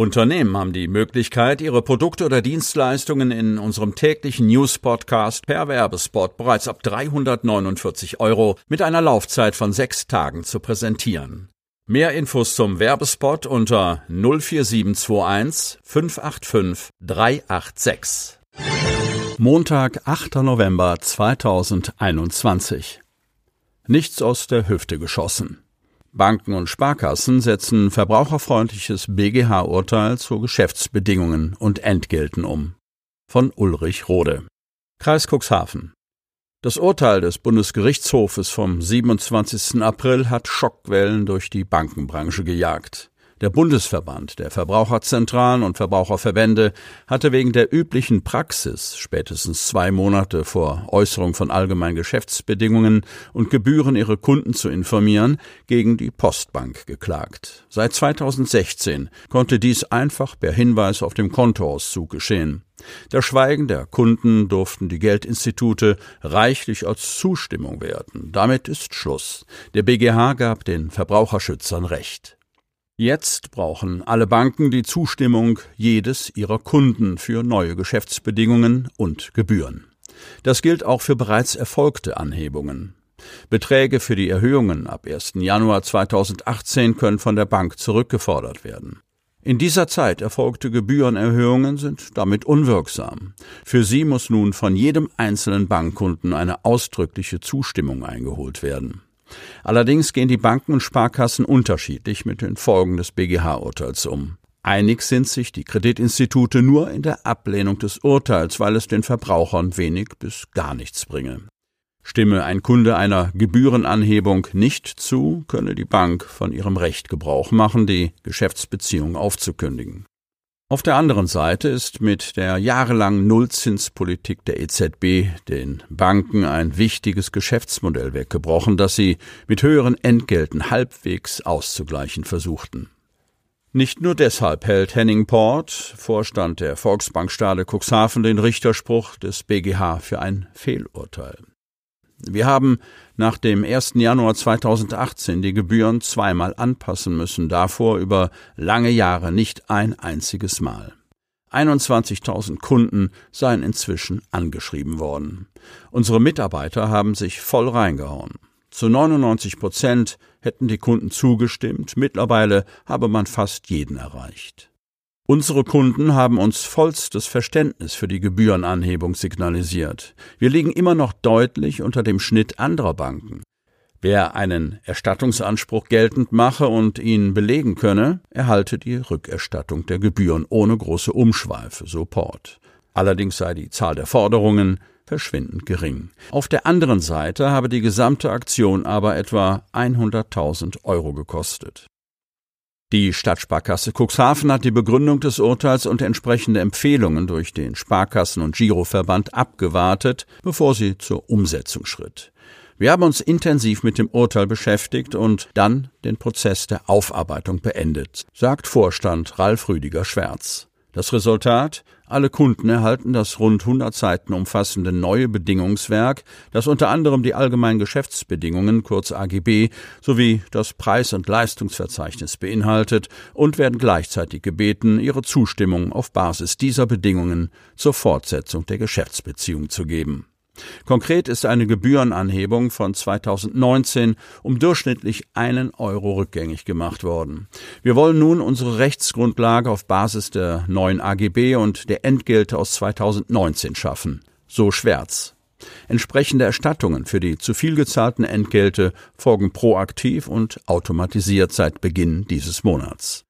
Unternehmen haben die Möglichkeit, ihre Produkte oder Dienstleistungen in unserem täglichen News-Podcast per Werbespot bereits ab 349 Euro mit einer Laufzeit von sechs Tagen zu präsentieren. Mehr Infos zum Werbespot unter 04721 585 386. Montag, 8. November 2021. Nichts aus der Hüfte geschossen. Banken und Sparkassen setzen verbraucherfreundliches BGH-Urteil zu Geschäftsbedingungen und Entgelten um. Von Ulrich Rode. Kreis Cuxhaven. Das Urteil des Bundesgerichtshofes vom 27. April hat Schockwellen durch die Bankenbranche gejagt. Der Bundesverband der Verbraucherzentralen und Verbraucherverbände hatte wegen der üblichen Praxis, spätestens zwei Monate vor Äußerung von allgemeinen Geschäftsbedingungen und Gebühren ihre Kunden zu informieren, gegen die Postbank geklagt. Seit 2016 konnte dies einfach per Hinweis auf dem Kontoauszug geschehen. Das Schweigen der Kunden durften die Geldinstitute reichlich als Zustimmung werten. Damit ist Schluss. Der BGH gab den Verbraucherschützern Recht. Jetzt brauchen alle Banken die Zustimmung jedes ihrer Kunden für neue Geschäftsbedingungen und Gebühren. Das gilt auch für bereits erfolgte Anhebungen. Beträge für die Erhöhungen ab 1. Januar 2018 können von der Bank zurückgefordert werden. In dieser Zeit erfolgte Gebührenerhöhungen sind damit unwirksam. Für sie muss nun von jedem einzelnen Bankkunden eine ausdrückliche Zustimmung eingeholt werden. Allerdings gehen die Banken und Sparkassen unterschiedlich mit den Folgen des BGH-Urteils um. Einig sind sich die Kreditinstitute nur in der Ablehnung des Urteils, weil es den Verbrauchern wenig bis gar nichts bringe. Stimme ein Kunde einer Gebührenanhebung nicht zu, könne die Bank von ihrem Recht Gebrauch machen, die Geschäftsbeziehung aufzukündigen. Auf der anderen Seite ist mit der jahrelangen Nullzinspolitik der EZB den Banken ein wichtiges Geschäftsmodell weggebrochen, das sie mit höheren Entgelten halbwegs auszugleichen versuchten. Nicht nur deshalb hält Henning Port, Vorstand der Volksbank Stade Cuxhaven, den Richterspruch des BGH für ein Fehlurteil. Wir haben nach dem 1. Januar 2018 die Gebühren zweimal anpassen müssen, davor über lange Jahre nicht ein einziges Mal. 21.000 Kunden seien inzwischen angeschrieben worden. Unsere Mitarbeiter haben sich voll reingehauen. Zu 99 Prozent hätten die Kunden zugestimmt, mittlerweile habe man fast jeden erreicht. Unsere Kunden haben uns vollstes Verständnis für die Gebührenanhebung signalisiert. Wir liegen immer noch deutlich unter dem Schnitt anderer Banken. Wer einen Erstattungsanspruch geltend mache und ihn belegen könne, erhalte die Rückerstattung der Gebühren ohne große Umschweife, so Port. Allerdings sei die Zahl der Forderungen verschwindend gering. Auf der anderen Seite habe die gesamte Aktion aber etwa 100.000 Euro gekostet. Die Stadtsparkasse Cuxhaven hat die Begründung des Urteils und entsprechende Empfehlungen durch den Sparkassen- und Giroverband abgewartet, bevor sie zur Umsetzung schritt. Wir haben uns intensiv mit dem Urteil beschäftigt und dann den Prozess der Aufarbeitung beendet, sagt Vorstand Ralf Rüdiger Schwärz. Das Resultat? Alle Kunden erhalten das rund 100 Seiten umfassende neue Bedingungswerk, das unter anderem die allgemeinen Geschäftsbedingungen, kurz AGB, sowie das Preis- und Leistungsverzeichnis beinhaltet und werden gleichzeitig gebeten, ihre Zustimmung auf Basis dieser Bedingungen zur Fortsetzung der Geschäftsbeziehung zu geben. Konkret ist eine Gebührenanhebung von 2019 um durchschnittlich einen Euro rückgängig gemacht worden. Wir wollen nun unsere Rechtsgrundlage auf Basis der neuen AGB und der Entgelte aus 2019 schaffen. So Schwärz. Entsprechende Erstattungen für die zu viel gezahlten Entgelte folgen proaktiv und automatisiert seit Beginn dieses Monats.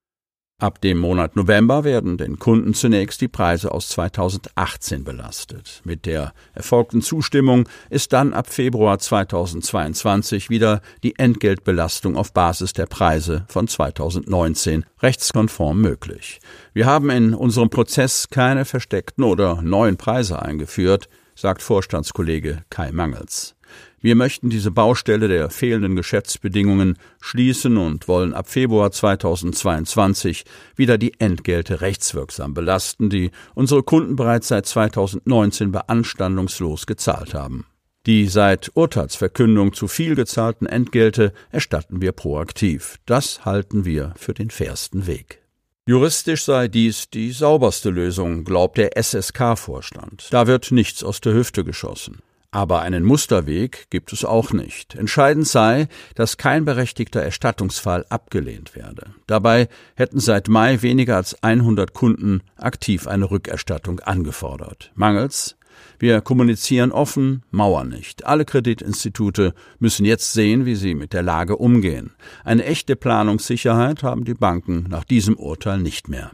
Ab dem Monat November werden den Kunden zunächst die Preise aus 2018 belastet. Mit der erfolgten Zustimmung ist dann ab Februar 2022 wieder die Entgeltbelastung auf Basis der Preise von 2019 rechtskonform möglich. Wir haben in unserem Prozess keine versteckten oder neuen Preise eingeführt, sagt Vorstandskollege Kai Mangels. Wir möchten diese Baustelle der fehlenden Geschäftsbedingungen schließen und wollen ab Februar 2022 wieder die Entgelte rechtswirksam belasten, die unsere Kunden bereits seit 2019 beanstandungslos gezahlt haben. Die seit Urteilsverkündung zu viel gezahlten Entgelte erstatten wir proaktiv. Das halten wir für den fairsten Weg. Juristisch sei dies die sauberste Lösung, glaubt der SSK-Vorstand. Da wird nichts aus der Hüfte geschossen. Aber einen Musterweg gibt es auch nicht. Entscheidend sei, dass kein berechtigter Erstattungsfall abgelehnt werde. Dabei hätten seit Mai weniger als 100 Kunden aktiv eine Rückerstattung angefordert. Mangels wir kommunizieren offen, mauern nicht. Alle Kreditinstitute müssen jetzt sehen, wie sie mit der Lage umgehen. Eine echte Planungssicherheit haben die Banken nach diesem Urteil nicht mehr.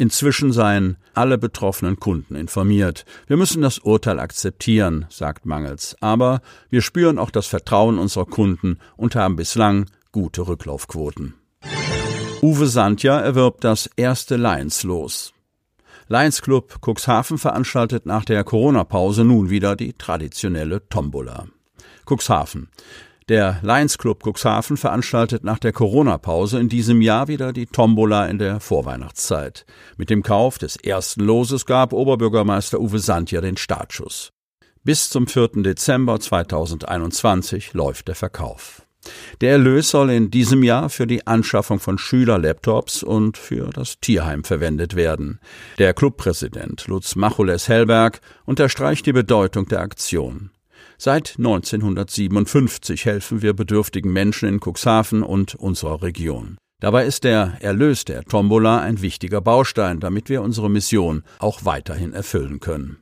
Inzwischen seien alle betroffenen Kunden informiert. Wir müssen das Urteil akzeptieren, sagt Mangels. Aber wir spüren auch das Vertrauen unserer Kunden und haben bislang gute Rücklaufquoten. Uwe Sandja erwirbt das erste Lions-Los. Lions Club Cuxhaven veranstaltet nach der Corona-Pause nun wieder die traditionelle Tombola. Cuxhaven. Der Lions Club Cuxhaven veranstaltet nach der Corona-Pause in diesem Jahr wieder die Tombola in der Vorweihnachtszeit. Mit dem Kauf des ersten Loses gab Oberbürgermeister Uwe Sandja den Startschuss. Bis zum 4. Dezember 2021 läuft der Verkauf. Der Erlös soll in diesem Jahr für die Anschaffung von Schülerlaptops und für das Tierheim verwendet werden. Der Clubpräsident Lutz Machules Hellberg unterstreicht die Bedeutung der Aktion. Seit 1957 helfen wir bedürftigen Menschen in Cuxhaven und unserer Region. Dabei ist der Erlös der Tombola ein wichtiger Baustein, damit wir unsere Mission auch weiterhin erfüllen können.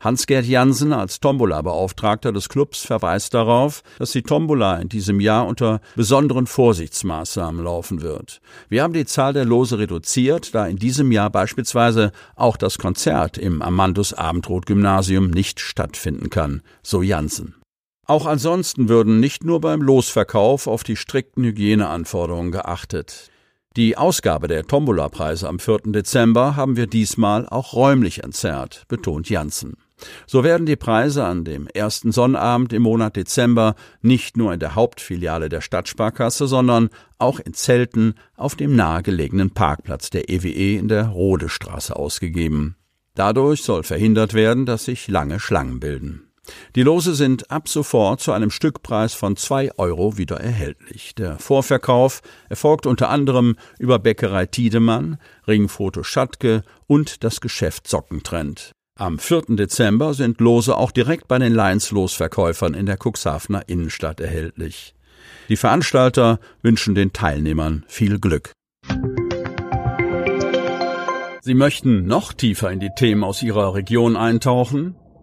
Hans-Gerd Jansen als Tombola-Beauftragter des Clubs verweist darauf, dass die Tombola in diesem Jahr unter besonderen Vorsichtsmaßnahmen laufen wird. Wir haben die Zahl der Lose reduziert, da in diesem Jahr beispielsweise auch das Konzert im Amandus Abendrot Gymnasium nicht stattfinden kann, so Jansen. Auch ansonsten würden nicht nur beim Losverkauf auf die strikten Hygieneanforderungen geachtet. Die Ausgabe der Tombola-Preise am 4. Dezember haben wir diesmal auch räumlich entzerrt, betont Janssen. So werden die Preise an dem ersten Sonnabend im Monat Dezember nicht nur in der Hauptfiliale der Stadtsparkasse, sondern auch in Zelten auf dem nahegelegenen Parkplatz der EWE e in der Rodestraße ausgegeben. Dadurch soll verhindert werden, dass sich lange Schlangen bilden. Die Lose sind ab sofort zu einem Stückpreis von zwei Euro wieder erhältlich. Der Vorverkauf erfolgt unter anderem über Bäckerei Tiedemann, Ringfoto Schattke und das Geschäft Sockentrend. Am 4. Dezember sind Lose auch direkt bei den Lions-Losverkäufern in der Cuxhavener Innenstadt erhältlich. Die Veranstalter wünschen den Teilnehmern viel Glück. Sie möchten noch tiefer in die Themen aus Ihrer Region eintauchen?